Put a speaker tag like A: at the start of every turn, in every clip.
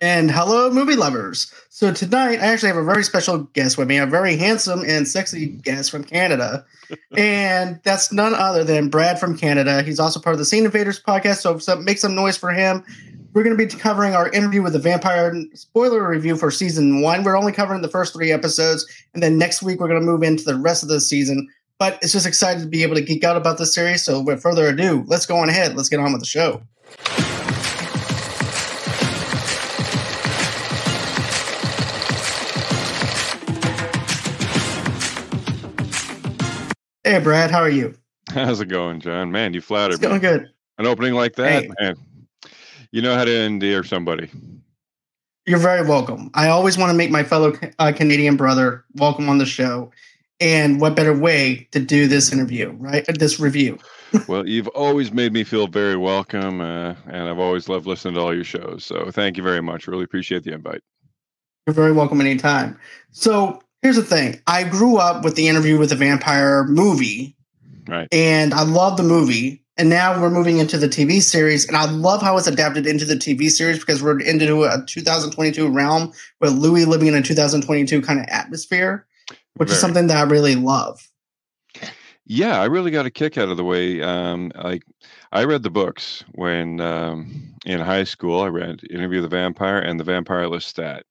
A: And hello, movie lovers. So tonight, I actually have a very special guest with me, a very handsome and sexy guest from Canada. and that's none other than Brad from Canada. He's also part of the Scene Invaders podcast. So, make some noise for him. We're going to be covering our interview with the vampire spoiler review for season one. We're only covering the first three episodes. And then next week, we're going to move into the rest of the season. But it's just excited to be able to geek out about this series. So, with further ado, let's go on ahead. Let's get on with the show. Hey, Brad, how are you?
B: How's it going, John? Man, you flattered
A: it's going
B: me.
A: good.
B: An opening like that,
A: Hey.
B: man. You know how to endear somebody.
A: You're very welcome. I always want to make my fellow uh, Canadian brother welcome on the show. And what better way to do this interview, right? Uh, This review.
B: well, you've always made me feel very welcome, uh, and I've always loved listening to all your shows. So thank you very much. Really appreciate the invite.
A: You're very welcome anytime. So here's the thing I grew up with the interview with the vampire movie,
B: Right.
A: and I love the movie. And now we're moving into the TV series, and I love how it's adapted into the TV series because we're into a 2022 realm with Louis living in a 2022 kind of atmosphere, which is something that I really love.
B: Yeah, I really got a kick out of the way. Um, like, I read the books when um, in high school. I read Interview with the Vampire and The Vampire Lestat,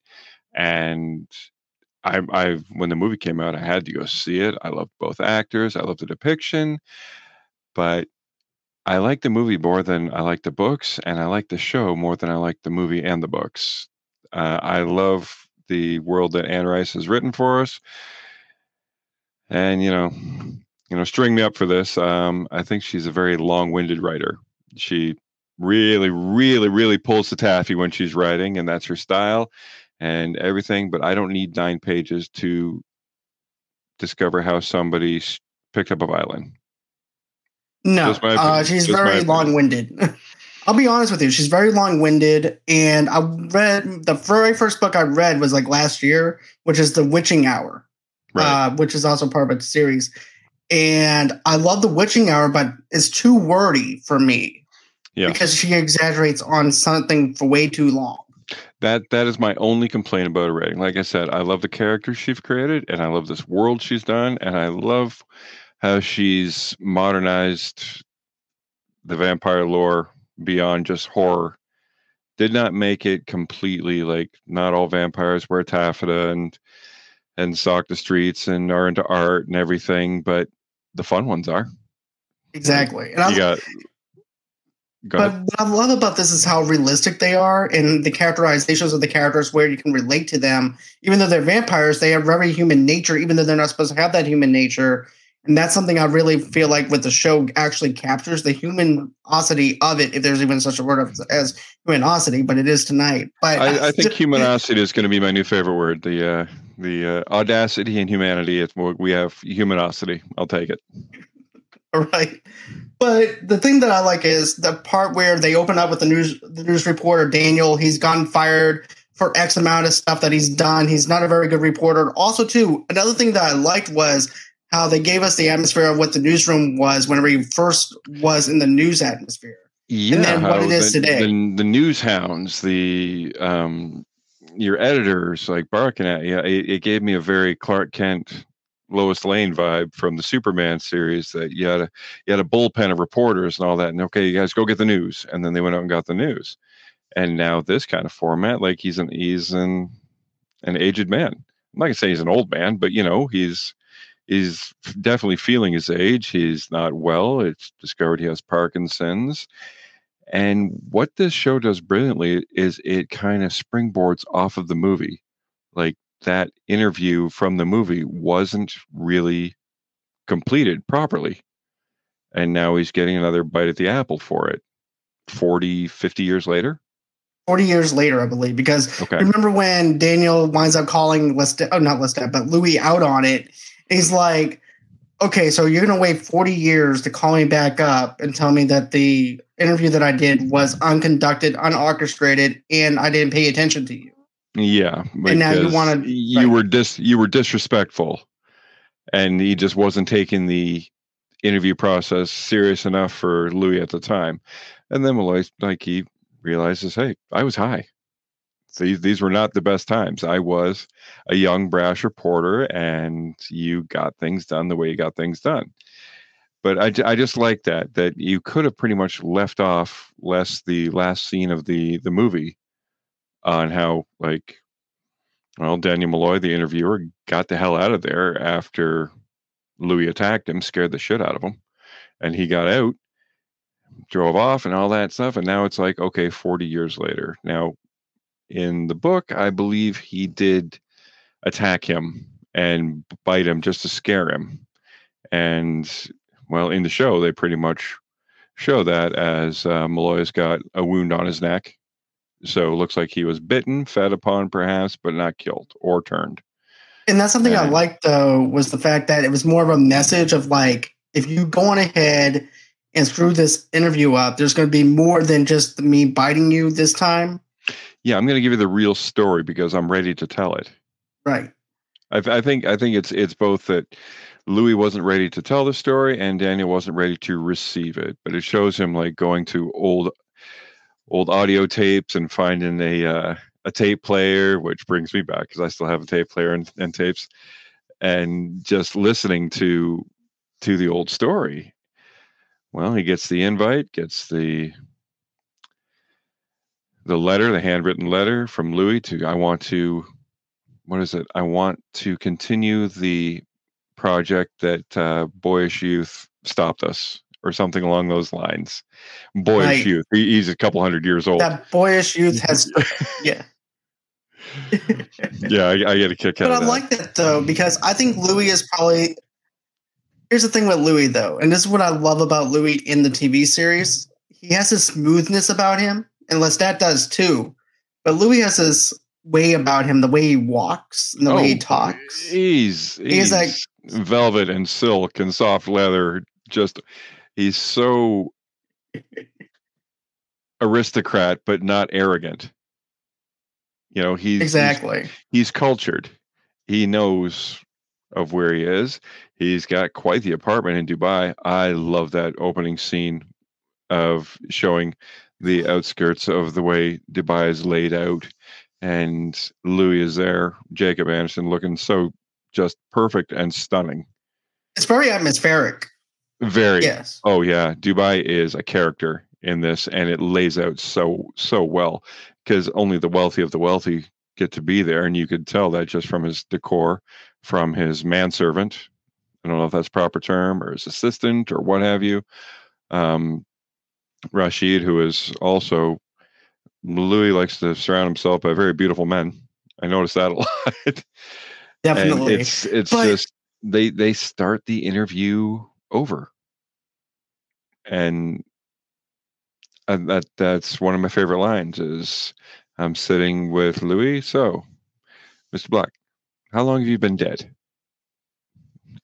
B: and I, I when the movie came out, I had to go see it. I loved both actors. I loved the depiction, but I like the movie more than I like the books, and I like the show more than I like the movie and the books. Uh, I love the world that Anne Rice has written for us, and you know, you know, string me up for this. Um, I think she's a very long-winded writer. She really, really, really pulls the taffy when she's writing, and that's her style and everything. But I don't need nine pages to discover how somebody picked up a violin.
A: No, uh, she's
B: Just
A: very long winded. I'll be honest with you, she's very long winded. And I read the very first book I read was like last year, which is The Witching Hour,
B: Right.
A: uh, which is also part of the series. And I love The Witching Hour, but it's too wordy for me
B: yeah.
A: because she exaggerates on something for way too long.
B: That that is my only complaint about her writing. Like I said, I love the characters she's created, and I love this world she's done, and I love how she's modernized the vampire lore beyond just horror. Did not make it completely like not all vampires wear taffeta and and stalk the streets and are into art and everything, but the fun ones are.
A: Exactly. And
B: You got. Go
A: But
B: ahead.
A: what I love about this is how realistic they are and the characterizations of the characters where you can relate to them. Even though they're vampires, they have very human nature, even though they're not supposed to have that human nature. And that's something I really feel like with the show actually captures the humanosity of it, if there's even such a word as, as humanosity, but it is tonight. But
B: I, I think humanosity is going to be my new favorite word. The uh, the uh, audacity and humanity. It's more we have humanosity. I'll take it.
A: right. But the thing that I like is the part where they open up with the news the news reporter Daniel. He's gotten fired for X amount of stuff that he's done. He's not a very good reporter. Also, too, another thing that I liked was how they gave us the atmosphere of what the newsroom was whenever he first was in the news atmosphere.
B: Yeah,
A: then what it is
B: the,
A: today.
B: The, the news hounds, the um, your editors like barking at you. It, it gave me a very Clark Kent, Lois Lane vibe from the Superman series. That you had a you had a bullpen of reporters and all that. And okay, you guys go get the news, and then they went out and got the news. And now this kind of format, like he's an he's an an aged man. I'm not gonna say he's an old man, but you know he's he's definitely feeling his age. He's not well. It's discovered he has Parkinson's. And what this show does brilliantly is it kind of springboards off of the movie. Like that interview from the movie wasn't really completed properly. And now he's getting another bite at the apple for it 40, 50 years later.
A: 40 years later, I believe, because
B: Okay.
A: remember when Daniel winds up calling Lestat, oh, not Lestat, but Louis out on it. He's like, okay, so you're going to wait 40 years to call me back up and tell me that the interview that I did was unconducted, unorchestrated, and I didn't pay attention to you.
B: Yeah,
A: And now you wanna-
B: you
A: right.
B: were dis you were disrespectful, and he just wasn't taking the interview process serious enough for Louis at the time. And then, like- like he realizes, hey, I was high, These these were not the best times. I was a young brash reporter, and you got things done the way you got things done. But I, I just like that that you could have pretty much left off less the last scene of the the movie on how like well Daniel Molloy, the interviewer, got the hell out of there after Louis attacked him, scared the shit out of him, and he got out drove off and all that stuff. And now it's like, okay, 40 years later. Now, in the book, I believe he did attack him and bite him just to scare him. And well, in the show, they pretty much show that as uh, Molloy's got a wound on his neck. So it looks like he was bitten, fed upon perhaps, but not killed or turned.
A: And that's something and, I liked though was the fact that it was more of a message of like if you go on ahead and screw this interview up, there's going to be more than just me biting you this time.
B: Yeah, I'm going to give you the real story because I'm ready to tell it.
A: Right.
B: I, I think I think it's it's both that Louis wasn't ready to tell the story and Daniel wasn't ready to receive it, but it shows him like going to old old audio tapes and finding a uh, a tape player, which brings me back because I still have a tape player and, and tapes, and just listening to to the old story well, he gets the invite, gets the the letter, the handwritten letter from Louis to I want to what is it? I want to continue the project that uh, Boyish Youth stopped us, or something along those lines. Boyish right. Youth. He's a couple hundred years old.
A: That Boyish Youth has, yeah.
B: yeah, I, I, get a kick
A: out
B: but
A: of that. But I like that though because I think Louis is probably Here's the thing with Louis, though, and this is what I love about Louis in the TV series. He has a smoothness about him, and Lestat does too. But Louis has this way about him, the way he walks and the oh, way he oh, talks.
B: He's he's, he's like velvet and silk and soft leather. Just he's so aristocrat, but not arrogant. You know, he's
A: exactly
B: he's, he's cultured. He knows of where he is. He's got quite the apartment in Dubai. I love that opening scene of showing the outskirts of the way Dubai is laid out. And Louis is there, Jacob Anderson looking so just perfect and stunning.
A: It's very atmospheric.
B: Very.
A: Yes.
B: Oh yeah. Dubai is a character in this and it lays out so so well because only the wealthy of the wealthy get to be there and you could tell that just from his decor from his manservant. I don't know if that's proper term or his assistant or what have you. Um, Rashid, who is also Louis likes to surround himself by very beautiful men. I noticed that a lot.
A: Definitely.
B: And it's it's but, just they they start the interview over. And and that that's one of my favorite lines is I'm sitting with Louis. So, Mr. Black, how long have you been dead?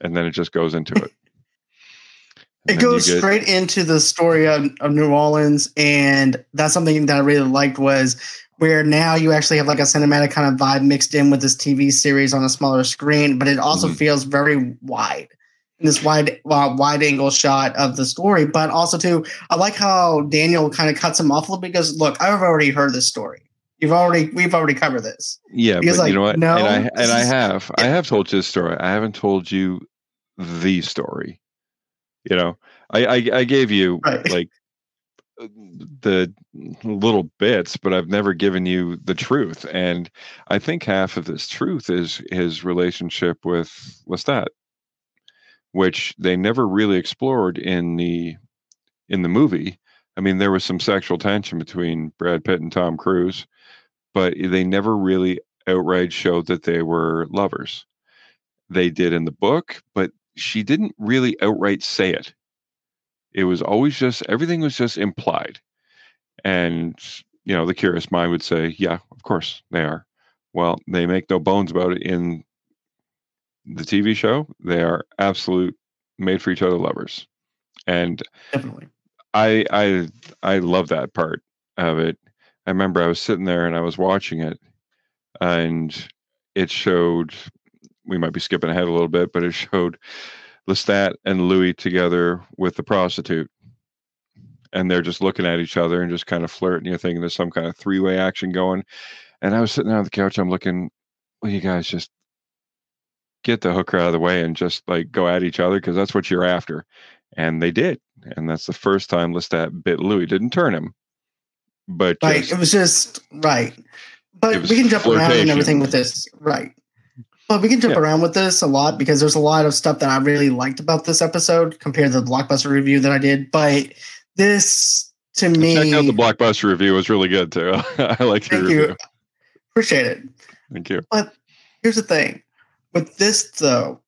B: And then it just goes into it.
A: it goes get, straight into the story of, of New Orleans, and that's something that I really liked was where now you actually have like a cinematic kind of vibe mixed in with this TV series on a smaller screen, but it also mm-hmm. feels very wide. This wide, uh, wide angle shot of the story, but also too, I like how Daniel kind of cuts him off a little because look, I've already heard this story. You've already we've already covered this.
B: Yeah, but like, you know what? No, and I and I have yeah. I have told you the story. I haven't told you the story. You know, I I, I gave you right. like the little bits, but I've never given you the truth. And I think half of this truth is his relationship with Lestat, which they never really explored in the in the movie. I mean, there was some sexual tension between Brad Pitt and Tom Cruise, but they never really outright showed that they were lovers. They did in the book, but she didn't really outright say it. It was always just everything was just implied. And you know, the curious mind would say, "Yeah, of course they are." Well, they make no bones about it in the TV show. They are absolute made for each other lovers. And
A: definitely
B: I I I love that part of it I remember I was sitting there and I was watching it, and it showed. We might be skipping ahead a little bit, but it showed Lestat and Louis together with the prostitute, and they're just looking at each other and just kind of flirting. You're thinking there's some kind of three way action going, And I was sitting there on the couch. I'm looking. Well, you guys just get the hooker out of the way and just like go at each other because that's what you're after. And they did. And that's the first time Lestat bit Louis. Didn't turn him, but
A: Right.
B: just,
A: It was just right. But we can jump around and everything with this. Right. But we can jump
B: Yeah.
A: around with this a lot because there's a lot of stuff that I really liked about this episode compared to the blockbuster review that I did. But this to me
B: check out the blockbuster review. It was really good too. I like your
A: thank
B: review.
A: you. Appreciate it.
B: Thank you.
A: But here's the thing with this though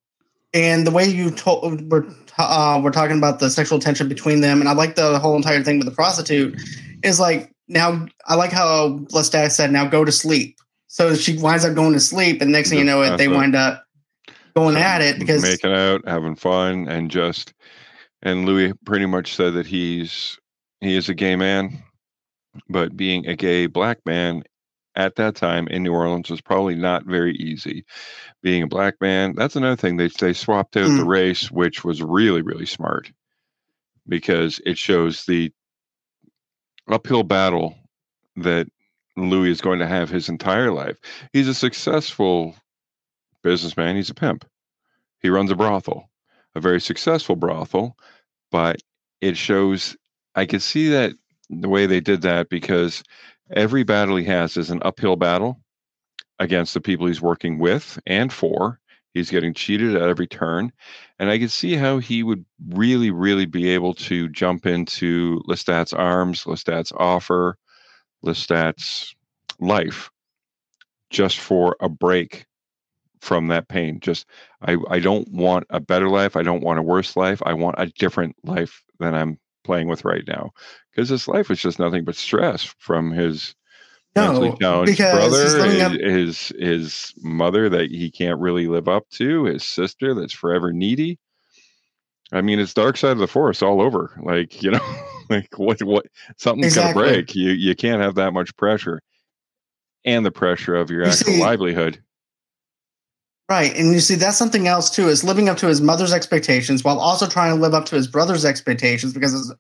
A: and the way you told we're uh, we're talking about the sexual tension between them and i like the whole entire thing with the prostitute is like now i like how lestat said now go to sleep. So she winds up going to sleep and next thing you know it they wind up going at it because
B: making out, having fun, and just and Louis pretty much said that he's he is a gay man, but being a gay black man at that time in New Orleans was probably not very easy. Being a black man, that's another thing. They they swapped out the
A: Mm.
B: race, which was really really smart because it shows the uphill battle that Louis is going to have his entire life. He's a successful businessman. He's a pimp. He runs a brothel, a very successful brothel, but it shows. I could see that the way they did that because every battle he has is an uphill battle against the people he's working with and for. He's getting cheated at every turn. And I can see how he would really, really be able to jump into Lestat's arms, Lestat's offer, Lestat's life just for a break from that pain. Just I, I don't want a better life. I don't want a worse life. I want a different life than I'm playing with right now. Because this life was just nothing but stress from his
A: no
B: challenged brother,
A: living up
B: his, his his mother that he can't really live up to, his sister that's forever needy. I mean, it's dark side of the Force all over. Like you know, like what what something's
A: Exactly.
B: gonna break. You you can't have that much pressure, and the pressure of your
A: You
B: actual
A: see-
B: livelihood.
A: Right. And you see, that's something else too, is living up to his mother's expectations while also trying to live up to his brother's expectations because his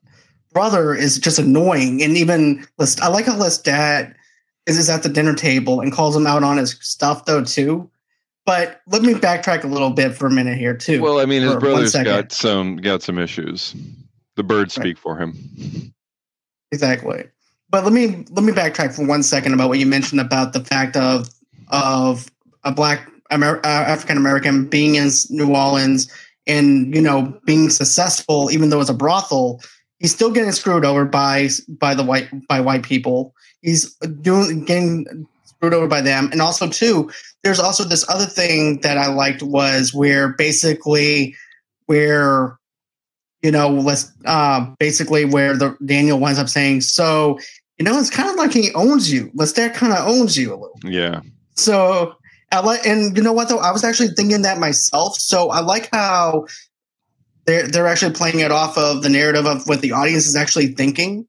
A: brother is just annoying. And even Lest- I like how Lestat is, is at the dinner table and calls him out on his stuff though too. But let me backtrack a little bit for a minute here too.
B: Well, I mean, his brother's got some got some issues. The birds
A: Right.
B: speak for him.
A: Exactly. But let me let me backtrack for one second about what you mentioned about the fact of of a black Amer- uh, African American being in New Orleans and you know being successful, even though it's a brothel, he's still getting screwed over by by the white by white people. He's doing getting screwed over by them, and also too, there's also this other thing that I liked was where basically where you know, let's uh, basically where the Daniel winds up saying, so you know, it's kind of like he owns you. Lestat kind of owns you a little.
B: Yeah,
A: So I like, and you know what though, I was actually thinking that myself. So I like how they're they're actually playing it off of the narrative of what the audience is actually thinking.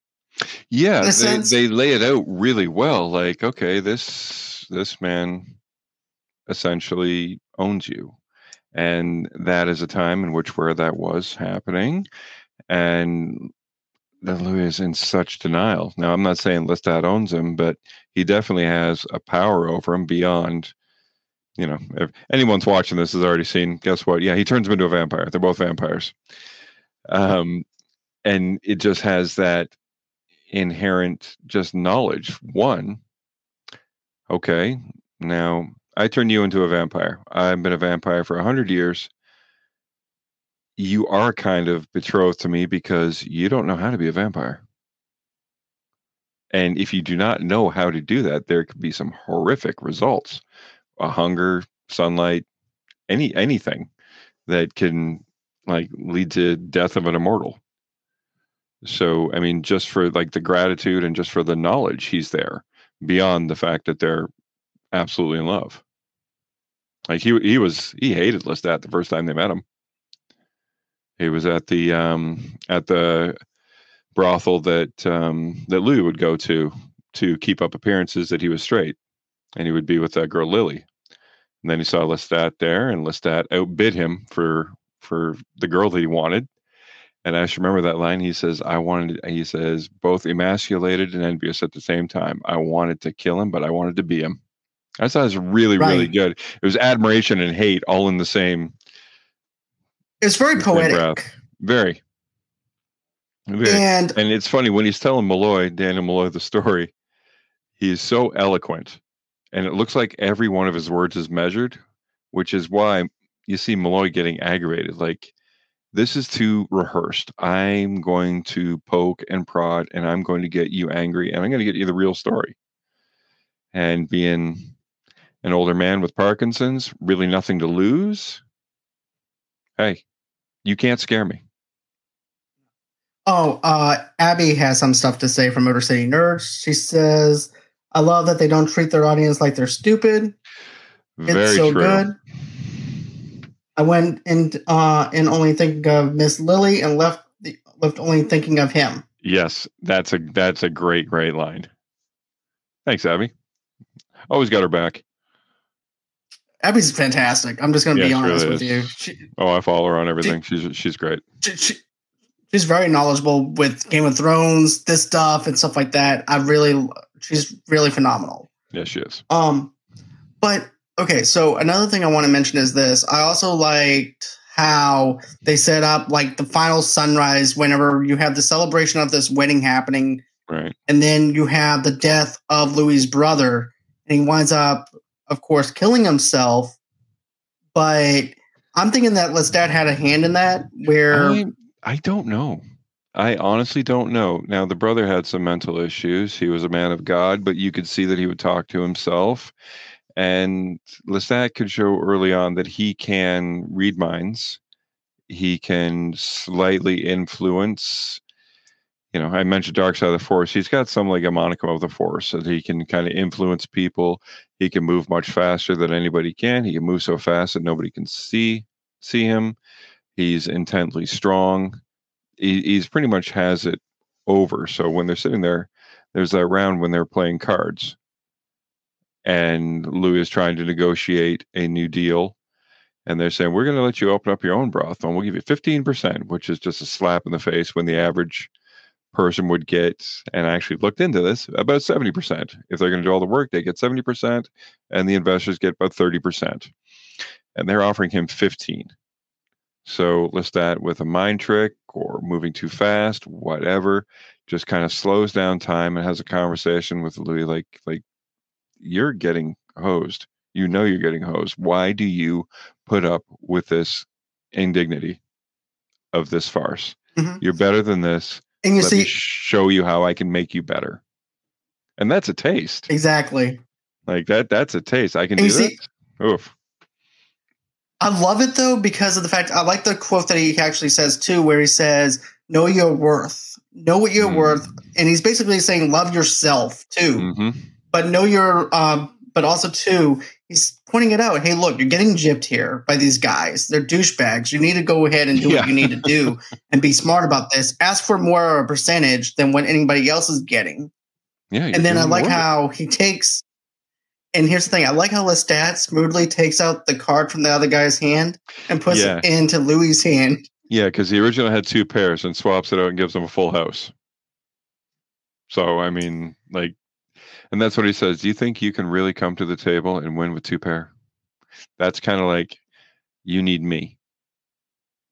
B: yeah. They,
A: sense.
B: they lay it out really well. Like, okay, this this man essentially owns you, and that is a time in which where that was happening, and then Louis is in such denial. Now, I'm not saying Lestat owns him, but he definitely has a power over him beyond. You know, if anyone's watching this has already seen, guess what? Yeah, he turns him into a vampire. They're both vampires. Um, and it just has that inherent just knowledge. One, okay, now I turn you into a vampire. I've been a vampire for a hundred years. You are kind of betrothed to me because you don't know how to be a vampire. And if you do not know how to do that, there could be some horrific results. A hunger, sunlight, any anything that can like lead to death of an immortal. So I mean, just for like the gratitude and just for the knowledge, he's there beyond the fact that they're absolutely in love. Like he he was he hated Lestat the first time they met him. He was at the um at the brothel that um that Lou would go to to keep up appearances that he was straight. And he would be with that girl Lily. And then he saw Lestat there and Lestat outbid him for for the girl that he wanted. And I should remember that line. He says, I wanted, he says, both emasculated and envious at the same time. I wanted to kill him, but I wanted to be him. I thought it was really, right. really good. It was admiration and hate all in the same.
A: It's very poetic.
B: Very. very.
A: And,
B: and it's funny when he's telling Molloy, Daniel Molloy, the story, he's so eloquent. And it looks like every one of his words is measured, which is why you see Molloy getting aggravated. Like, this is too rehearsed. I'm going to poke and prod and I'm going to get you angry and I'm going to get you the real story. And being an older man with Parkinson's, really nothing to lose. Hey, you can't scare me.
A: Oh, uh, Abby has some stuff to say from Motor City Nerds. She says, I love that they don't treat their audience like they're stupid.
B: Very it's so true. good.
A: I went in uh in only thinking of Miss Lily and left the, left only thinking of him.
B: Yes, that's a that's a great great line. Thanks, Abby. Always got her back.
A: Abby's fantastic. I'm just going to yeah, be honest really with you.
B: She, oh, I follow her on everything. She, she's she's great.
A: She, she's very knowledgeable with Game of Thrones, this stuff, and stuff like that. I really, she's really phenomenal.
B: Yeah, she is.
A: Um, but Okay, so another thing I want to mention is this. I also liked how they set up like the final sunrise whenever you have the celebration of this wedding happening.
B: Right.
A: And then you have the death of Louis' brother. And he winds up, of course, killing himself. But I'm thinking that Lestat had a hand in that where
B: I, I don't know. I honestly don't know. Now the brother had some mental issues. He was a man of God, but you could see that he would talk to himself and Lestat could show early on that he can read minds. He can slightly influence. You know, I mentioned Dark Side of the Force. He's got some like a monicum of the Force that he can kind of influence people. He can move much faster than anybody can. He can move so fast that nobody can see see him. He's intently strong. He, he's pretty much has it over. So when they're sitting there, there's that round when they're playing cards and Louis is trying to negotiate a new deal. And they're saying, we're going to let you open up your own brothel and we'll give you 15%, which is just a slap in the face when the average person would get, and I actually looked into this, about 70%. If they're going to do all the work, they get 70%, and the investors get about 30%. And they're offering him 15. So Lestat with a mind trick or moving too fast, whatever, just kind of slows down time and has a conversation with Louis like like you're getting hosed. You know you're getting hosed. Why do you put up with this indignity of this farce? Mm-hmm. You're better than this.
A: And you Let see,
B: show you how I can make you better. And that's a taste.
A: Exactly.
B: Like that. That's a taste. I can and do that. Oof.
A: I love it though because of the fact I like the quote that he actually says too, where he says, "Know your worth, know what you're mm. worth," and he's basically saying, "Love yourself too." Mm-hmm but know your um, but also too he's pointing it out hey look you're getting gypped here by these guys they're douchebags you need to go ahead and do yeah. what you need to do and be smart about this ask for more of a percentage than what anybody else is getting
B: yeah
A: and then i like how he takes and here's the thing i like how lestat smoothly takes out the card from the other guy's hand and puts yeah. it into Louis's hand
B: yeah because the original had two pairs and swaps it out and gives him a full house so i mean like and that's what he says. Do you think you can really come to the table and win with two pair? That's kind of like you need me.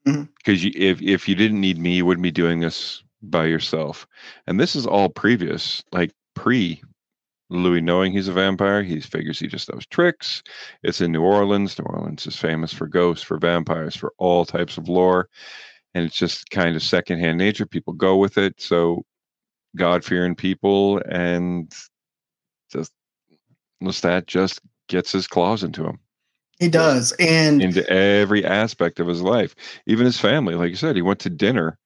B: Because mm-hmm. if if you didn't need me, you wouldn't be doing this by yourself. And this is all previous, like pre Louis knowing he's a vampire. He figures he just does tricks. It's in New Orleans. New Orleans is famous for ghosts, for vampires, for all types of lore. And it's just kind of secondhand nature. People go with it. So God fearing people and just Lestat just gets his claws into him.
A: He does, and
B: into every aspect of his life, even his family. Like you said, he went to dinner.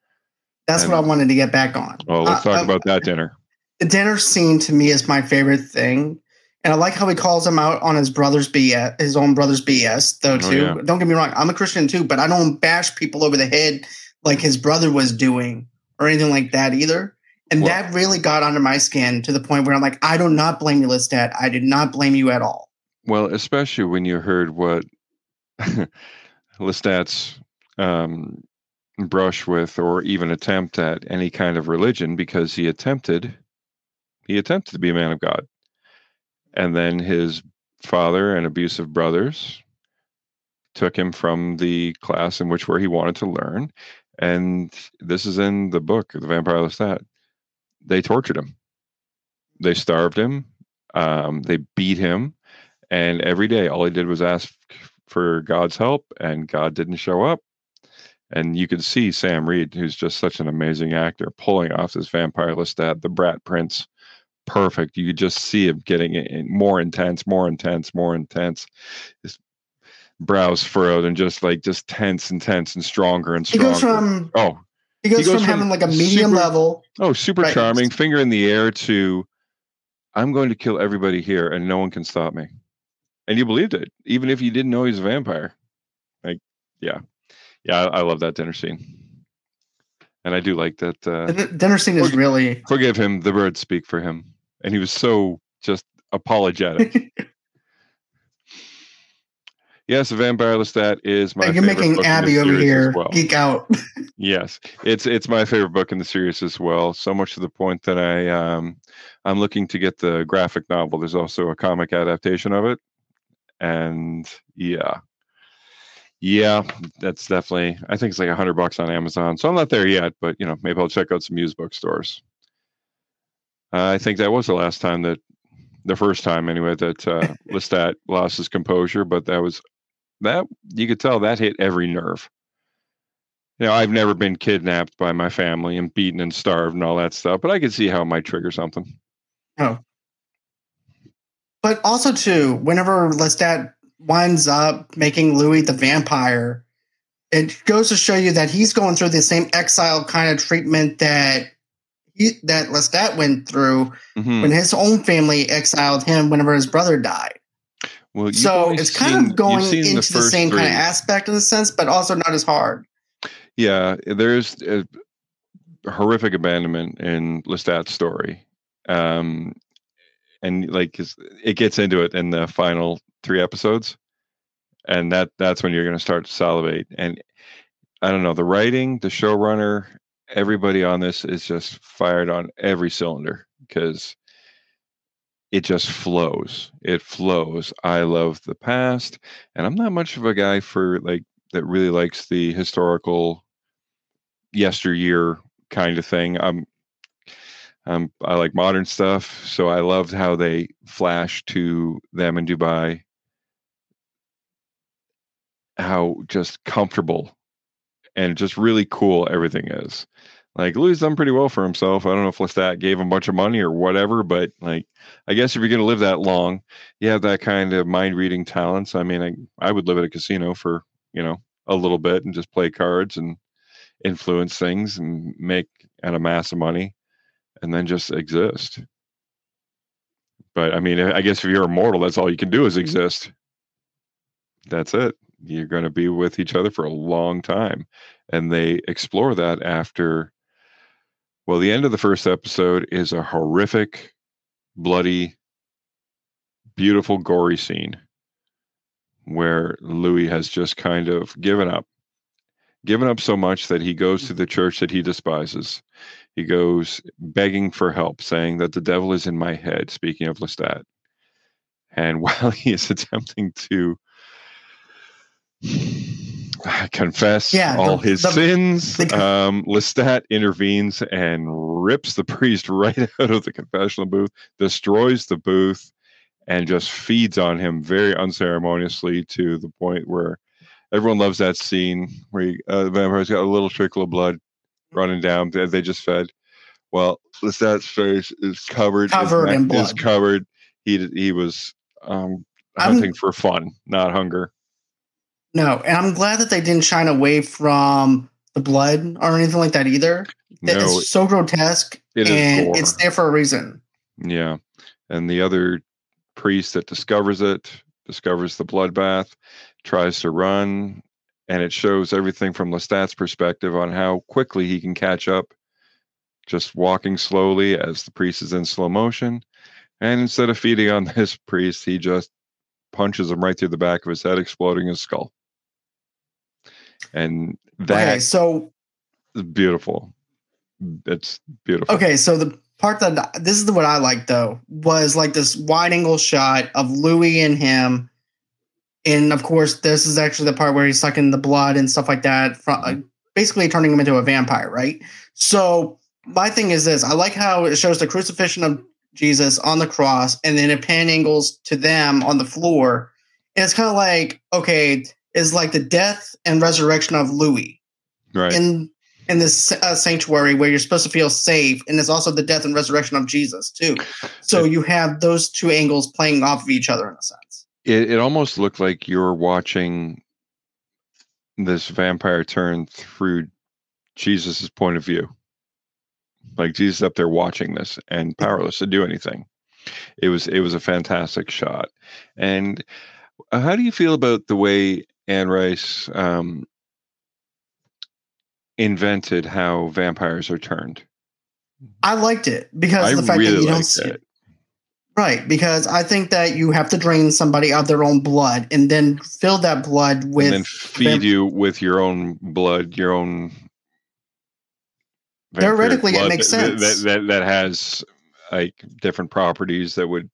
A: That's and, what I wanted to get back on.
B: Oh, let's talk uh, about that dinner.
A: The dinner scene to me is my favorite thing, and I like how he calls him out on his brother's BS, his own brother's BS. Though, oh, too. Oh, yeah. Don't get me wrong, I'm a Christian too, but I don't bash people over the head like his brother was doing or anything like that either. And well, that really got under my skin to the point where I'm like, I do not blame you, Lestat. I did not blame you at all.
B: Well, especially when you heard what Lestat's um, brush with or even attempt at any kind of religion because he attempted he attempted to be a man of God. And then his father and abusive brothers took him from the class in which where he wanted to learn. And this is in the book, The Vampire Lestat. They tortured him. They starved him. Um, they beat him. And every day, all he did was ask for God's help, and God didn't show up. And you could see Sam Reid, who's just such an amazing actor, pulling off this vampire Lestat, the Brat Prince, perfect. You could just see him getting more intense, more intense, more intense. His brows furrowed and just like just tense and tense and stronger and stronger.
A: He goes from
B: oh,
A: he goes, he goes from, from, having like a medium
B: super,
A: level.
B: Oh, super right. charming, finger in the air to I'm going to kill everybody here and no one can stop me. And you believed it, even if you didn't know he's a vampire. Like, yeah. Yeah, I, I love that dinner scene. And I do like that. Uh,
A: the dinner scene is really.
B: Forgive him. The birds speak for him. And he was so just apologetic. Yes, Vampire Lestat is my. Favorite.
A: You're making Abby over here well. geek out.
B: yes, it's it's my favorite book in the series as well. So much to the point that I um, I'm looking to get the graphic novel. There's also a comic adaptation of it, and yeah, yeah, that's definitely. I think it's like a hundred bucks on Amazon. So I'm not there yet, but you know, maybe I'll check out some used bookstores. I think that was the last time that the first time anyway that uh, Lestat lost his composure, but that was that you could tell that hit every nerve. You know, I've never been kidnapped by my family and beaten and starved and all that stuff, but I could see how it might trigger something.
A: Oh. But also too, whenever Lestat winds up making Louis the vampire, it goes to show you that he's going through the same exile kind of treatment that he, that Lestat went through mm-hmm. when his own family exiled him whenever his brother died. Well, so it's kind seen, of going into the, the same three. kind of aspect in a sense, but also not as hard.
B: Yeah, there's a horrific abandonment in Lestat's story, um, and like it gets into it in the final three episodes, and that that's when you're going to start to salivate. And I don't know the writing, the showrunner, everybody on this is just fired on every cylinder because it just flows. It flows. I love the past, and I'm not much of a guy for like that really likes the historical yesteryear kind of thing. I'm um, I like modern stuff, so I loved how they flash to them in Dubai. How just comfortable and just really cool everything is. Like Louis done pretty well for himself. I don't know if Lestat gave him a bunch of money or whatever, but like I guess if you're going to live that long, you have that kind of mind reading talents. I mean, I, I would live at a casino for you know a little bit and just play cards and influence things and make an amass of money, and then just exist. But I mean, I guess if you're immortal, that's all you can do is mm-hmm. exist. That's it. You're going to be with each other for a long time, and they explore that after well, the end of the first episode is a horrific, bloody, beautiful, gory scene where Louis has just kind of given up. Given up so much that he goes to mm-hmm. the church that he despises. He goes begging for help, saying that the devil is in my head, speaking of Lestat. And while he is attempting to confess yeah, all the, his the, sins. The, um, Lestat intervenes and rips the priest right out of the confessional booth, destroys the booth, and just feeds on him very unceremoniously to the point where everyone loves that scene where he, uh, the vampire's got a little trickle of blood running down. They, they just fed. Well, Lestat's face is covered.
A: Covered in blood.
B: Is covered. He he was um, hunting I'm, for fun, not hunger.
A: No, and I'm glad that they didn't shine away from the blood or anything like that either. No, it's so grotesque, it and it's there for a reason.
B: Yeah, and the other priest that discovers it discovers the bloodbath, tries to run, and it shows everything from Lestat's perspective on how quickly he can catch up, just walking slowly as the priest is in slow motion. And instead of feeding on this priest, he just punches him right through the back of his head, exploding his skull and that
A: okay, so
B: beautiful. It's beautiful.
A: Okay, so the part that this is the, what I like though was like this wide angle shot of Louis and him, and of course this is actually the part where he's sucking the blood and stuff like that, from, uh, basically turning him into a vampire, right? So my thing is this: I like how it shows the crucifixion of Jesus on the cross, and then it pan angles to them on the floor, and it's kind of like okay, is like the death and resurrection of Louis,
B: right?
A: In in this uh, sanctuary where you're supposed to feel safe, and it's also the death and resurrection of Jesus too. So you have those two angles playing off of each other in a sense.
B: It, it almost looked like you're watching this vampire turn through Jesus's point of view. Like Jesus up there watching this and powerless to do anything. It was it was a fantastic shot. And uh, how do you feel about the way Anne Rice um, invented how vampires are turned?
A: I liked it because
B: I
A: the fact
B: really
A: that you don't see
B: it.
A: it. Right, because I think that you have to drain somebody of their own blood and then fill that blood with
B: and then feed
A: vamp-
B: you with your own blood, your own.
A: Theoretically, it makes
B: that,
A: sense.
B: That, that that has like different properties that would,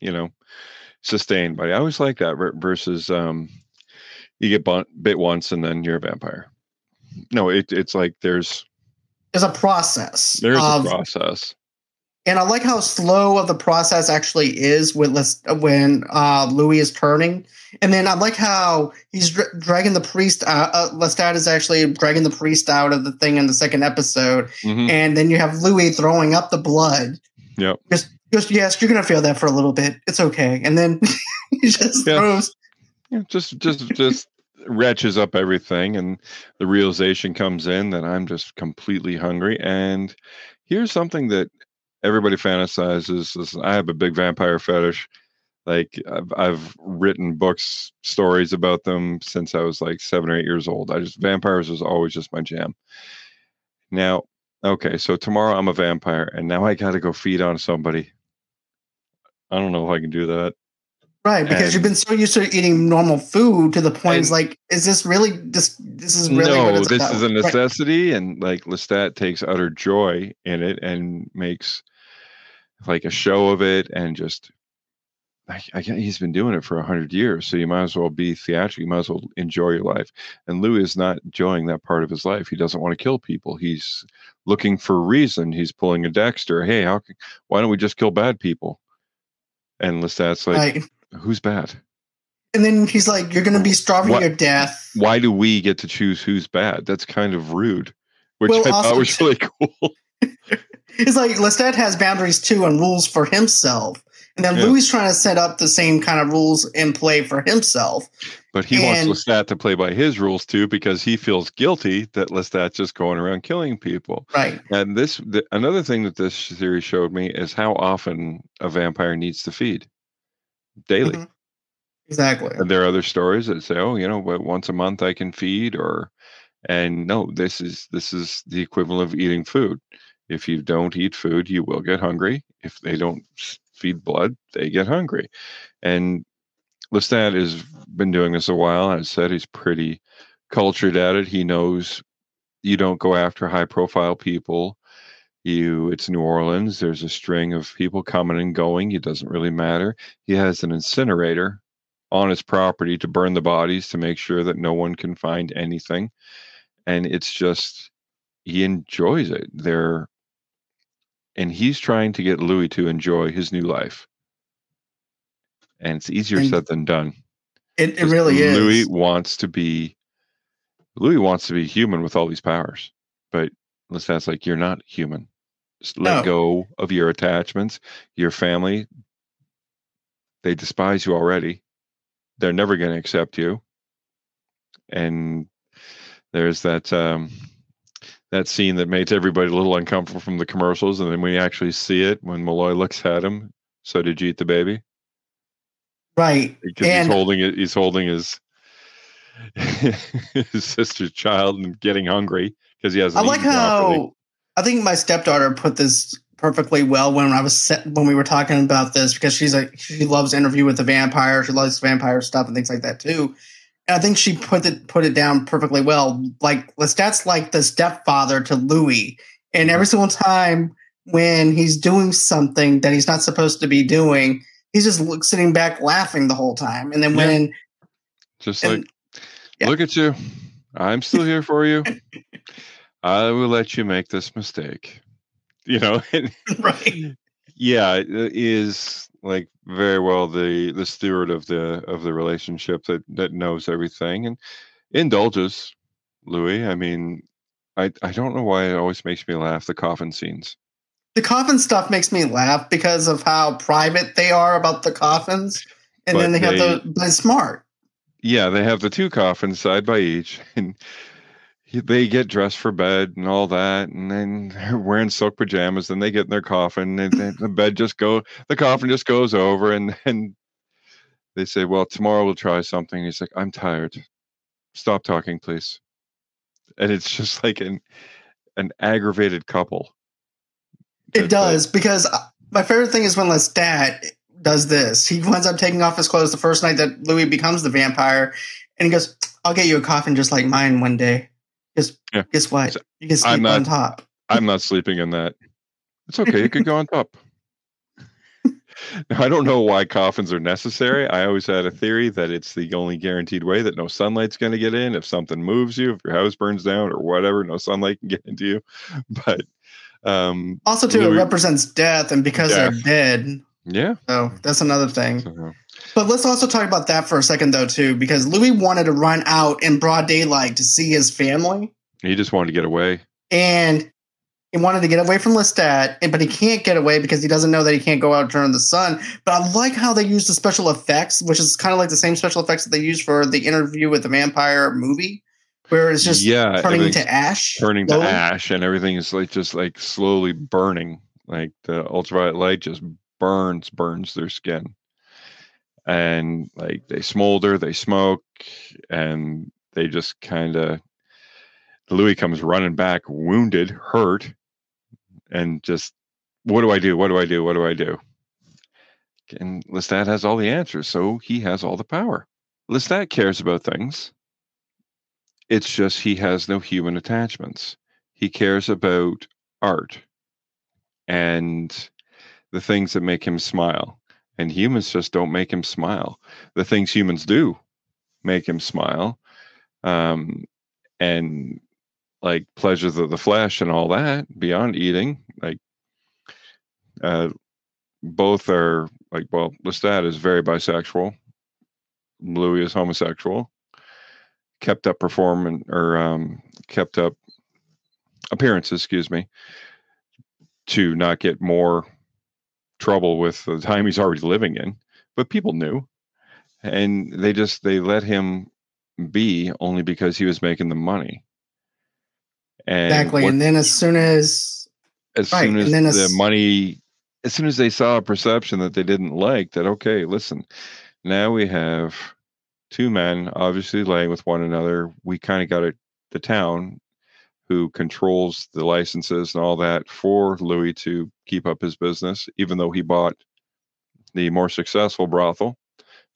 B: you know, sustain. But I always like that versus um, you get bun- bit once and then you're a vampire. No, it, it's like there's
A: There's a process.
B: there's
A: of,
B: a process.
A: and I like how slow of the process actually is with when uh, Louis is turning, and then I like how he's dra- dragging the priest. out. Uh, Lestat is actually dragging the priest out of the thing in the second episode,
B: Mhm.
A: and then you have Louis throwing up the blood.
B: Yep.
A: Just, just yes, you're gonna feel that for a little bit. It's okay, and then he just
B: Yeah.
A: throws.
B: Yeah, just just just retches up everything and the realization comes in that i'm just completely hungry. And here's something that everybody fantasizes i have a big vampire fetish. Like I've, I've written books stories about them since i was like seven or eight years old. I just vampires was always just my jam. Now okay so tomorrow i'm a vampire and now i gotta go feed on somebody. I don't know if i can do that
A: Right, because
B: And-
A: you've been so used to eating normal food to the point it's like, is this really this? This is really
B: no, this
A: about.
B: is a
A: Right.
B: necessity, and like Lestat takes utter joy in it and makes like a show of it, and just I, I, he's been doing it for a hundred years, so you might as well be theatrical. You might as well enjoy your life. And Louis is not enjoying that part of his life. He doesn't want to kill people. He's looking for a reason. He's pulling a Dexter. Hey, how? Why don't we just kill bad people? And Lestat's like,
A: Right.
B: Who's bad?
A: And then he's like, "You're going to be starving
B: What-
A: to death."
B: why do we get to choose who's bad? That's kind of rude. Which
A: Well,
B: I thought
A: also
B: was really cool.
A: It's like Lestat has boundaries too and rules for himself, and then
B: Yeah.
A: Louis trying to set up the same kind of rules in play for himself.
B: But he
A: And-
B: wants Lestat to play by his rules too because he feels guilty that Lestat's just going around killing people.
A: Right.
B: And this, the, another thing that this series showed me is how often a vampire needs to feed daily.
A: Mhm. Exactly.
B: And there are other stories that say, oh, you know, but once a month I can feed, or, and no, this is this is the equivalent of eating food. If you don't eat food, you will get hungry. If they don't feed blood, they get hungry. And Lestat has been doing this a while. I said he's pretty cultured at it. He knows you don't go after high profile people. You, it's New Orleans. There's a string of people coming and going. It doesn't really matter. He has an incinerator on his property to burn the bodies to make sure that no one can find anything. And it's just he enjoys it. They're and he's trying to get Louis to enjoy his new life. And it's easier
A: And-
B: said than done.
A: It, it really is.
B: Louis wants to be Louis wants to be human with all these powers. But Lestat's like, you're not human. Just let
A: No.
B: go of your attachments, your family. They despise you already. They're never going to accept you. And there's that um, that scene that makes everybody a little uncomfortable from the commercials, and then we actually see it when Molloy looks at him. So did you eat the baby?
A: right.
B: because
A: And-
B: he's holding it. He's holding his his sister's child and getting hungry because he hasn't.
A: I like how I think my stepdaughter put this perfectly well when I was set, when we were talking about this because she's like she loves interview with the vampire, she loves vampire stuff and things like that too. And I think she put it put it down perfectly well. Like Lestat's like the stepfather to Louis, and every single time when he's doing something that he's not supposed to be doing, he's just look, sitting back laughing the whole time. And then when
B: Yeah. Just
A: And-
B: like,
A: yeah.
B: look at you. I'm still here for you. I will let you make this mistake. You know, and
A: right,
B: yeah, is like very well the the steward of the of the relationship that that knows everything and indulges Louis. I mean, I I don't know why it always makes me laugh the coffin scenes.
A: the coffin stuff makes me laugh because of how private they are about the coffins, and
B: But
A: then they, have the smart.
B: Yeah, they have the two coffins side by each, and he- they get dressed for bed and all that, and then they're wearing silk pajamas. Then they get in their coffin, and then the bed just go, the coffin just goes over, and then they say, "Well, tomorrow we'll try something." He's like, "I'm tired. Stop talking, please." And it's just like an an aggravated couple.
A: It does because uh, my favorite thing is when Les Lestat does this. He winds up taking off his clothes the first night that Louis becomes the vampire, and he goes, "I'll get you a coffin just like mine one day." Just
B: Yeah.
A: guess what? You can sleep
B: I'm
A: on
B: not-
A: top.
B: I'm not sleeping in that. It's okay. You could go on top. Now, I don't know why coffins are necessary. I always had a theory that it's the only guaranteed way that no sunlight's going to get in. If something moves you, if your house burns down or whatever, no sunlight can get into you. But um,
A: Also, too,
B: Louis-
A: it represents death, and because they're dead,
B: yeah.
A: so that's another thing.
B: So,
A: But let's also talk about that for a second, though, too, because Louis wanted to run out in broad daylight to see his family,
B: he just wanted to get away.
A: and he wanted to get away from Lestat, and- but he can't get away because he doesn't know that he can't go out during the sun. But I like how they use the special effects, which is kind of like the same special effects that they use for the interview with the vampire movie, where it's just
B: yeah,
A: turning into ash,
B: turning to ash, and everything is like just like slowly burning. Like the ultraviolet light just burns, burns their skin, and like they smolder, they smoke, and they just kind of. Louis comes running back, wounded, hurt, and just, what do I do? What do I do? What do I do? And Lestat has all the answers, so he has all the power. Lestat cares about things. It's just he has no human attachments. He cares about art and the things that make him smile. And humans just don't make him smile. The things humans do make him smile. Um, and like pleasures of the flesh and all that beyond eating, like uh, both are like, well, Lestat is very bisexual. Louis is homosexual kept up performance or um, kept up appearances, excuse me, to not get more trouble with the time he's already living in. But people knew, and they just they let him be only because he was making the money. And
A: exactly.
B: what-
A: And then as soon as
B: as
A: right,
B: soon as the
A: as-
B: money as soon as they saw a perception that they didn't like that okay listen now we have two men obviously laying with one another we kind of got it the town who controls the licenses and all that for louis to keep up his business even though he bought the more successful brothel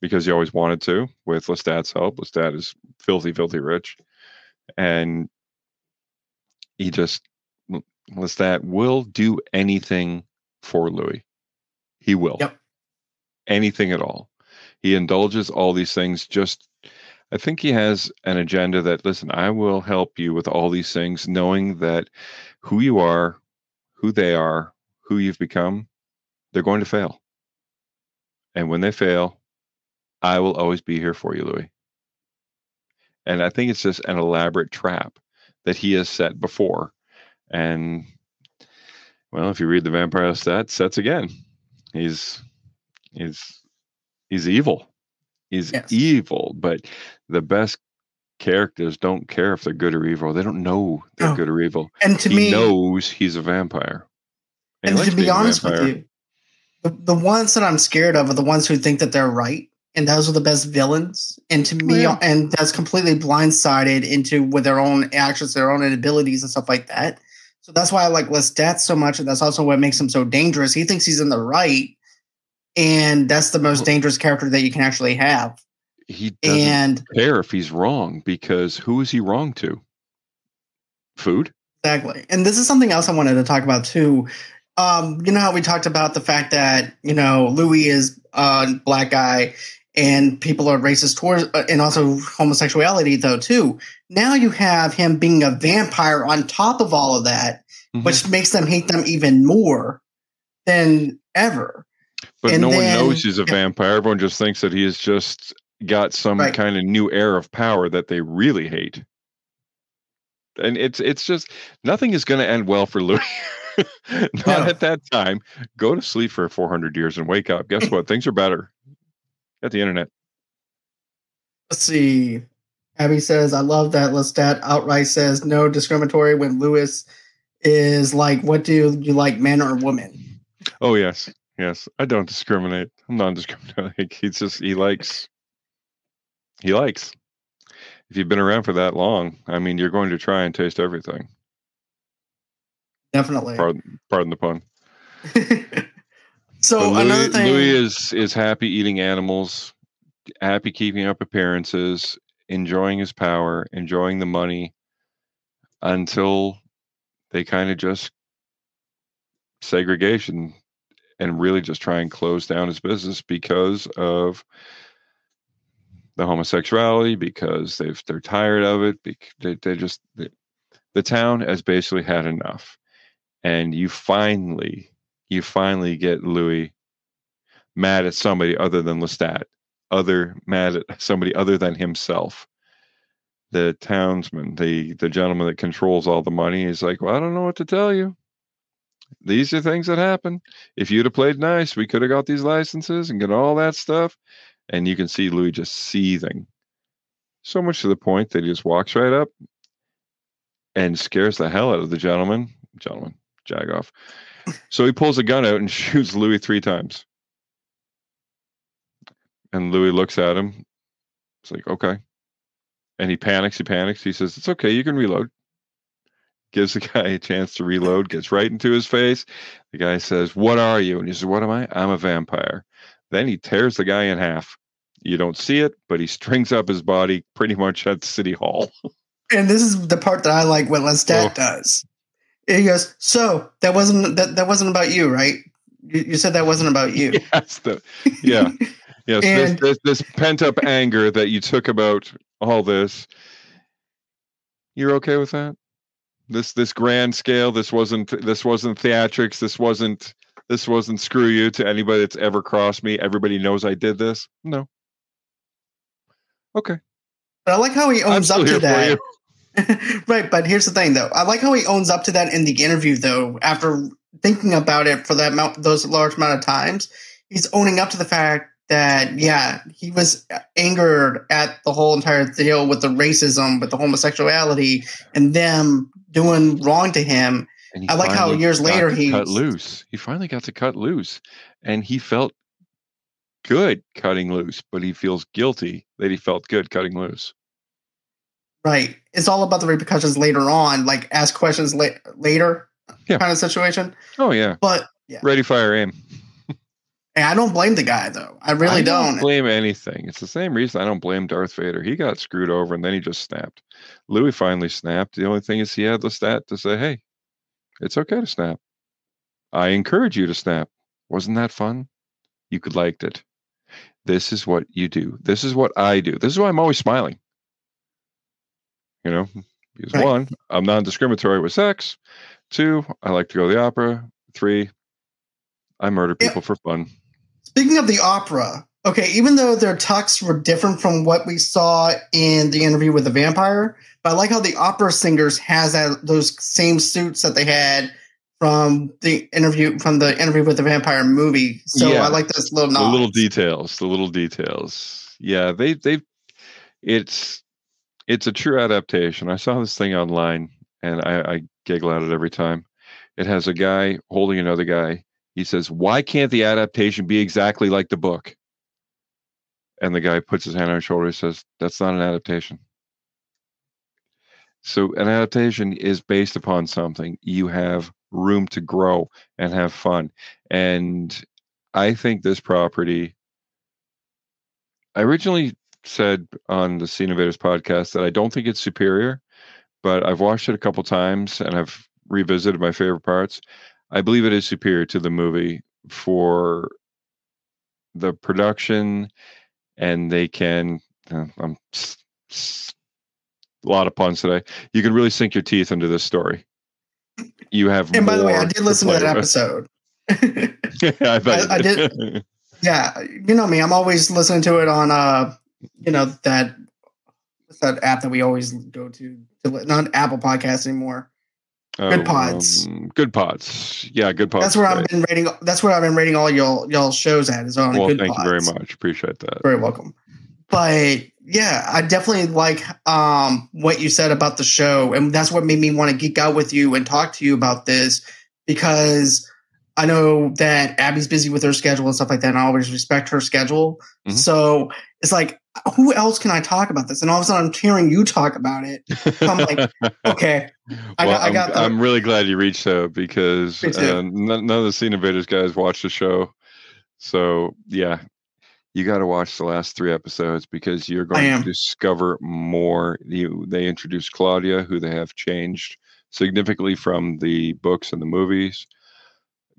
B: because he always wanted to with lestat's help lestat is filthy filthy rich and he just Lestat will do anything for Louis. He will.
A: Yep.
B: Anything at all. He indulges all these things just I think he has an agenda that listen, I will help you with all these things knowing that who you are, who they are, who you've become, they're going to fail. And when they fail, I will always be here for you, Louis. And I think it's just an elaborate trap that he has set before. And well, if you read the vampire stats, sets again. He's he's he's evil. He's
A: Yes.
B: evil, but the best characters don't care if they're good or evil. They don't know they're
A: No.
B: good or evil.
A: and to
B: he
A: me
B: knows he's a vampire. he
A: and to be honest with you, the, the ones that I'm scared of are the ones who think that they're right, and those are the best villains. And to me,
B: yeah.
A: and that's completely blindsided into with their own actions, their own abilities, and stuff like that. So that's why I like Lestat so much, and that's also what makes him so dangerous. He thinks he's in the right, and that's the most dangerous character that you can actually have.
B: he doesn't
A: and
B: care if he's wrong because who is he wrong to? Food.
A: Exactly. And this is something else I wanted to talk about too. Um, you know how we talked about the fact that, you know, Louis is a black guy and people are racist towards, uh, and also homosexuality though too. Now you have him being a vampire on top of all of that,
B: Mhm.
A: which makes them hate them even more than ever.
B: But
A: and
B: no one knows he's a vampire. Everyone just thinks that he has just got some
A: Right.
B: kind of new air of power that they really hate. And it's it's just nothing is going to end well for Louis. Not
A: No.
B: at that time. Go to sleep for 400 years and wake up. Guess what? Things are better. At the internet.
A: Let's see. Abby says, I love that Lestat outright says no discriminatory when Louis is like, what do you like, men or women?
B: Oh yes, yes. I don't discriminate. I'm non-discriminating. He's just he likes. He likes. If you've been around for that long, I mean, you're going to try and taste everything.
A: Definitely.
B: Pardon, pardon the pun.
A: so
B: Louis,
A: another thing.
B: Louis is is happy eating animals, happy keeping up appearances, enjoying his power, enjoying the money, until they kind of just segregation and really just try and close down his business because of the homosexuality because they've they're tired of it they, they just the, the town has basically had enough. And you finally you finally get louis mad at somebody other than lestat other mad at somebody other than himself. The townsman the the gentleman that controls all the money is like well i don't know what to tell you these are things that happen if you'd have played nice we could have got these licenses and got all that stuff and you can see Louis just seething. So much to the point that he just walks right up and scares the hell out of the gentleman. Gentleman, Jagoff. So he pulls a gun out and shoots Louis three times. And Louis looks at him. It's like, okay. And he panics, he panics. He says, It's okay, you can reload. Gives the guy a chance to reload, gets right into his face. The guy says, What are you? And he says, What am I? I'm a vampire. Then he tears the guy in half. You don't see it, but he strings up his body pretty much at City Hall.
A: and this is the part that I like what Lestat
B: Oh.
A: does. He goes, So that wasn't that, that wasn't about you, right? You, you said that wasn't about you.
B: yes, the, yeah, yes. This,
A: And-
B: this, this pent up anger that you took about all this. You're okay with that? This this grand scale. This wasn't this wasn't theatrics. This wasn't this wasn't screw you to anybody that's ever crossed me. Everybody knows I did this. No. Okay.
A: But I like how he owns up to that. right, but here's the thing, though. I like how he owns up to that in the interview, though. After thinking about it for that amount, those large amount of times, he's owning up to the fact that yeah, he was angered at the whole entire deal with the racism, with the homosexuality, and them doing wrong to him. I like how years later he-
B: cut loose. He finally got to cut loose, and he felt good cutting loose, but he feels guilty that he felt good cutting loose.
A: Right, it's all about the repercussions later on, like ask questions la- later,
B: Yeah.
A: kind of situation.
B: Oh yeah,
A: But yeah,
B: ready, fire, aim.
A: And I don't blame the guy though. I really
B: I
A: don't.
B: blame anything. It's the same reason I don't blame Darth Vader. He got screwed over, and then he just snapped. Louis finally snapped. The only thing is he had Lestat to say, "Hey, it's okay to snap. I encourage you to snap. Wasn't that fun? You could liked it. This is what you do. This is what I do. This is why I'm always smiling. You know, because
A: Right.
B: one, I'm non-discriminatory with sex. Two, I like to go to the opera. Three, I murder
A: Yeah.
B: people for fun.
A: Speaking of the opera, okay, even though their tucks were different from what we saw in the interview with the vampire, but I like how the opera singers has that those same suits that they had from the interview from the interview with the vampire movie. So
B: Yeah.
A: I like those little
B: the little details the little details yeah they they it's it's a true adaptation i saw this thing online and i i giggle at it every time it has a guy holding another guy he says why can't the adaptation be exactly like the book and the guy puts his hand on his shoulder and says that's not an adaptation so an adaptation is based upon something you have room to grow and have fun and I think this property. I originally said on the Scene Invaders podcast that I don't think it's superior, but I've watched it a couple times and I've revisited my favorite parts. I believe it is superior to the movie for the production, and they can. Uh, I'm a lot of puns today. You can really sink your teeth into this story. You have.
A: And by the way, I did listen to, to that episode.
B: yeah, I, I,
A: did. Yeah, you know me. I'm always listening to it on uh, you know that what's that app that we always go to? to not Apple Podcast anymore. Oh, good pods.
B: Um, good pods. Yeah, good pods.
A: That's where I've been rating. That's where I've been rating all y'all y'all shows at. Is on.
B: Well,
A: good
B: thank
A: pods.
B: you very much. Appreciate that.
A: Very welcome. But yeah, I definitely like um, what you said about the show, and that's what made me want to geek out with you and talk to you about this because I know that Abby's busy with her schedule and stuff like that, and I always respect her schedule. Mm-hmm. So it's like, who else can I talk about this? And all of a sudden, I'm hearing you talk about it. So I'm like, okay,
B: I well, got. I got I'm, the, I'm, really glad you reached out because uh, none, none of the Scene Invaders guys watch the show. So yeah, you got to watch the last three episodes because you're going to discover more. You, they introduced Claudia, who they have changed significantly from the books and the movies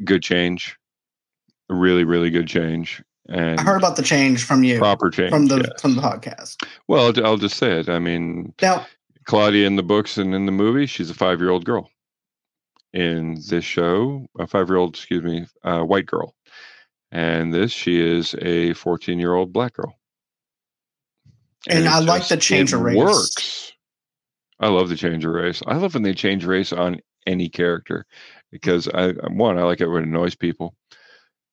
B: good change, really, really good change. And
A: I heard about the change from you,
B: proper change
A: from the from the podcast.
B: Well, I'll just say it. I mean,
A: now
B: Claudia in the books and in the movie, she's a five year old girl. In this show, a five year old, excuse me, uh, white girl, and this she is a fourteen year old black girl.
A: And, and I just, like the change of race. Works.
B: I love the change of race. I love when they change race on any character because I one I like it when it annoys people.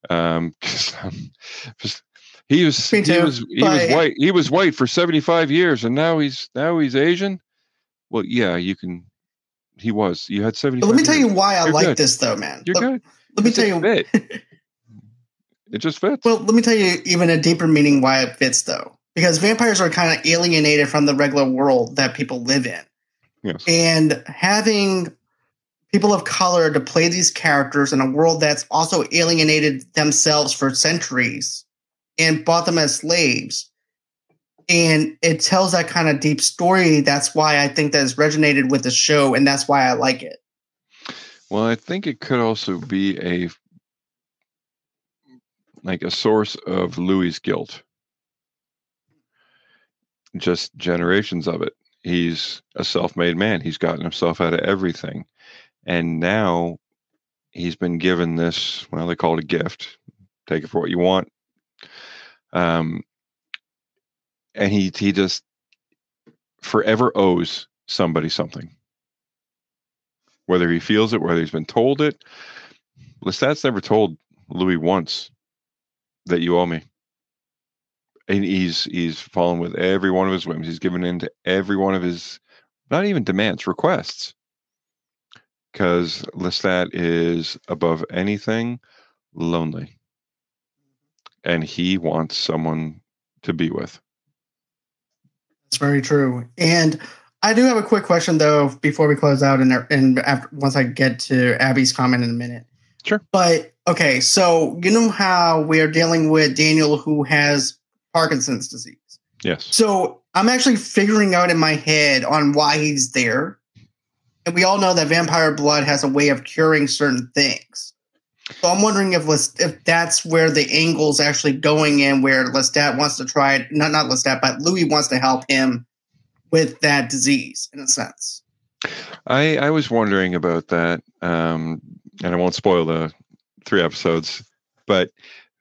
B: Um, just, he was he was he was white he was white for 75 years and now he's now he's Asian. Well, yeah, you can. He was. You had 70.
A: Let me tell you why I You're like good. this, though, man.
B: You're
A: let,
B: good.
A: Let me tell you.
B: Fit. it just fits.
A: Well, let me tell you even a deeper meaning why it fits, though, because vampires are kind of alienated from the regular world that people live in.
B: Yes.
A: And having people of color to play these characters in a world that's also alienated themselves for centuries and bought them as slaves. And it tells that kind of deep story. That's why I think that has resonated with the show, and that's why I like it.
B: Well, I think it could also be a like a source of Louis' guilt. Just generations of it. He's a self-made man. He's gotten himself out of everything and now he's been given this, well, they call it a gift. Take it for what you want. Um, and he he just forever owes somebody something. Whether he feels it, whether he's been told it. Lestat's never told Louis once that you owe me. And he's he's fallen with every one of his whims. He's given in to every one of his not even demands, requests because Lestat is above anything lonely. And he wants someone to be with.
A: That's very true. And I do have a quick question though before we close out and and after once I get to Abby's comment in a minute.
B: Sure.
A: But okay, so you know how we are dealing with Daniel who has Parkinson's disease.
B: Yes.
A: So I'm actually figuring out in my head on why he's there and we all know that vampire blood has a way of curing certain things. So I'm wondering if if that's where the angle's actually going in, where Lestat wants to try it, not not Lestat, but Louis wants to help him with that disease in a sense.
B: I I was wondering about that, um, and I won't spoil the three episodes, but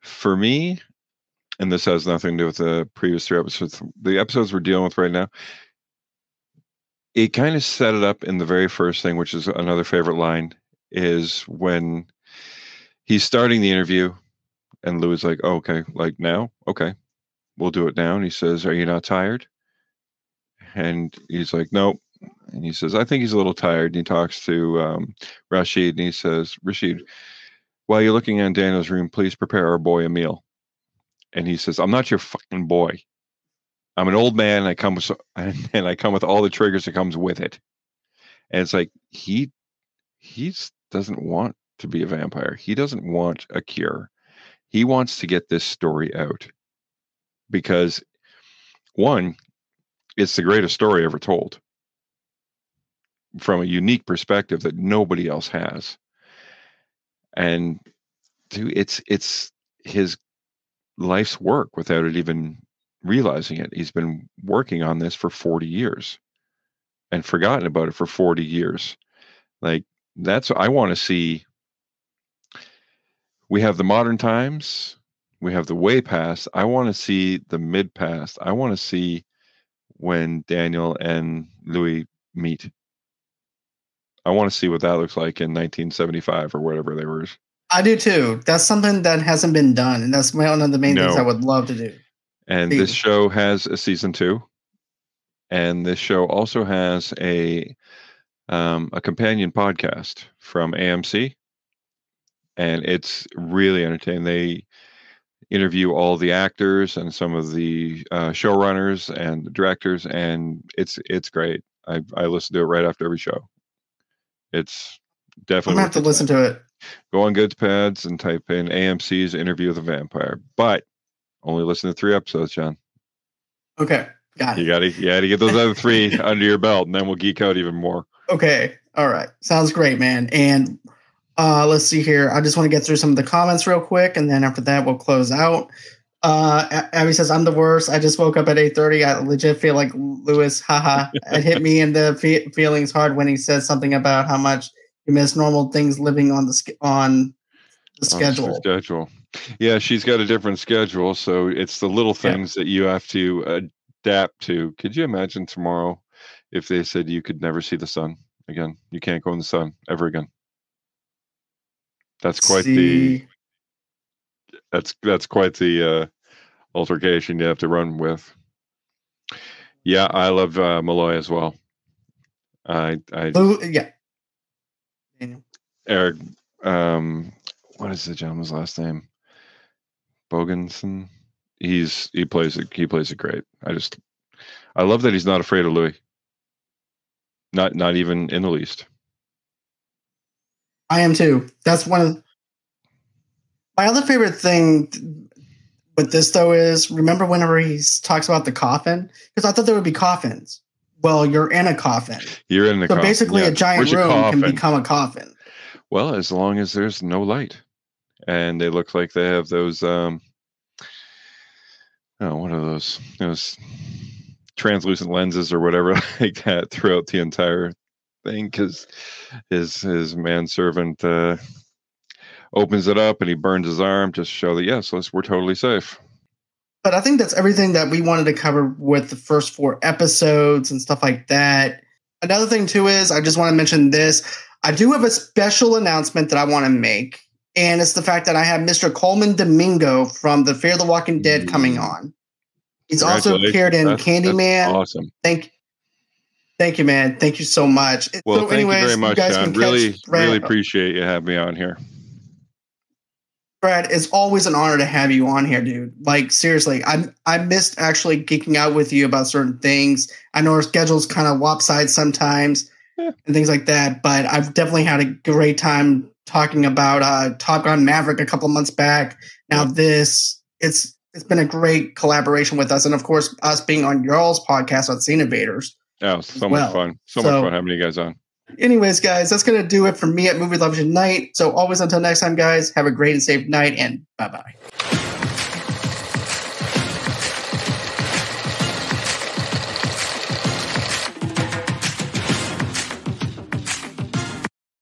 B: for me, and this has nothing to do with the previous three episodes. The episodes we're dealing with right now, it kind of set it up in the very first thing, which is another favorite line, is when he's starting the interview and Louis is like, oh, okay, like now? Okay, we'll do it now. And he says, Are you not tired? And he's like, Nope. And he says, I think he's a little tired. And he talks to um, Rashid and he says, Rashid, while you're looking in Daniel's room, please prepare our boy a meal. And he says, I'm not your fucking boy. I'm an old man. I come with and I come with all the triggers that comes with it. And it's like he he doesn't want to be a vampire. He doesn't want a cure. He wants to get this story out because one, it's the greatest story ever told from a unique perspective that nobody else has. And two, it's it's his life's work without it even realizing it. He's been working on this for 40 years and forgotten about it for 40 years. Like that's I want to see we have the modern times, we have the way past. I want to see the mid past. I want to see when Daniel and Louis meet. I want to see what that looks like in 1975 or whatever they were.
A: I do too. That's something that hasn't been done, and that's one of the main no. things I would love to do.
B: And this show has a season two, and this show also has a um, a companion podcast from AMC, and it's really entertaining. They interview all the actors and some of the uh, showrunners and directors, and it's it's great. I I listen to it right after every show. It's definitely.
A: I'm gonna have to listen to it.
B: Go on Goodpods and type in AMC's Interview with a Vampire, but only listen to three episodes, John.
A: Okay, got
B: it. You gotta you gotta get those other three under your belt, and then we'll geek out even more.
A: Okay, all right, sounds great, man. And uh, let's see here. I just want to get through some of the comments real quick, and then after that, we'll close out. Uh, Abby says, "I'm the worst. I just woke up at 8:30. I legit feel like Louis. Haha! it hit me in the fe- feelings hard when he says something about how much he missed normal things living on the on the schedule. On the
B: schedule. Yeah, she's got a different schedule, so it's the little things yeah. that you have to adapt to. Could you imagine tomorrow if they said you could never see the sun again? You can't go in the sun ever again. That's quite see. the that's that's quite the uh, altercation you have to run with. Yeah, I love uh, Molloy as well. I, I
A: yeah.
B: Eric, um, what is the gentleman's last name? Bogosian. He's he plays it. He plays it great. I just, I love that he's not afraid of Louis. Not not even in the least.
A: I am too. That's one of my other favorite thing with this though is remember whenever he talks about the coffin because I thought there would be coffins. Well, you're in a coffin.
B: You're in
A: a
B: so
A: coffin. basically, yeah. a giant Where's room can become a coffin.
B: Well, as long as there's no light, and they look like they have those. um Oh, what are those? Those translucent lenses or whatever like that throughout the entire thing, because his his manservant uh, opens it up and he burns his arm to show that yes, we're totally safe.
A: But I think that's everything that we wanted to cover with the first four episodes and stuff like that. Another thing too is I just want to mention this. I do have a special announcement that I want to make, and it's the fact that I have Mr. Colman Domingo from the Fear of the Walking Dead coming mm. on. He's also appeared in that's, Candyman. That's
B: awesome.
A: Thank Thank you, man. Thank you so much.
B: Well, so thank anyways, you very much, you John. Really, really appreciate you having me on here.
A: Brad, it's always an honor to have you on here, dude. Like seriously, I I missed actually geeking out with you about certain things. I know our schedules kind of lopsided sometimes yeah. and things like that, but I've definitely had a great time talking about uh, Top Gun Maverick a couple months back. Now this, it's it's been a great collaboration with us, and of course, us being on y'all's podcast on Scene Invaders.
B: Yeah, so much well. fun. So, so much fun having you guys on.
A: Anyways, guys, that's going to do it for me at Movie Lovers Unite. So, always until next time, guys, have a great and safe night and bye bye.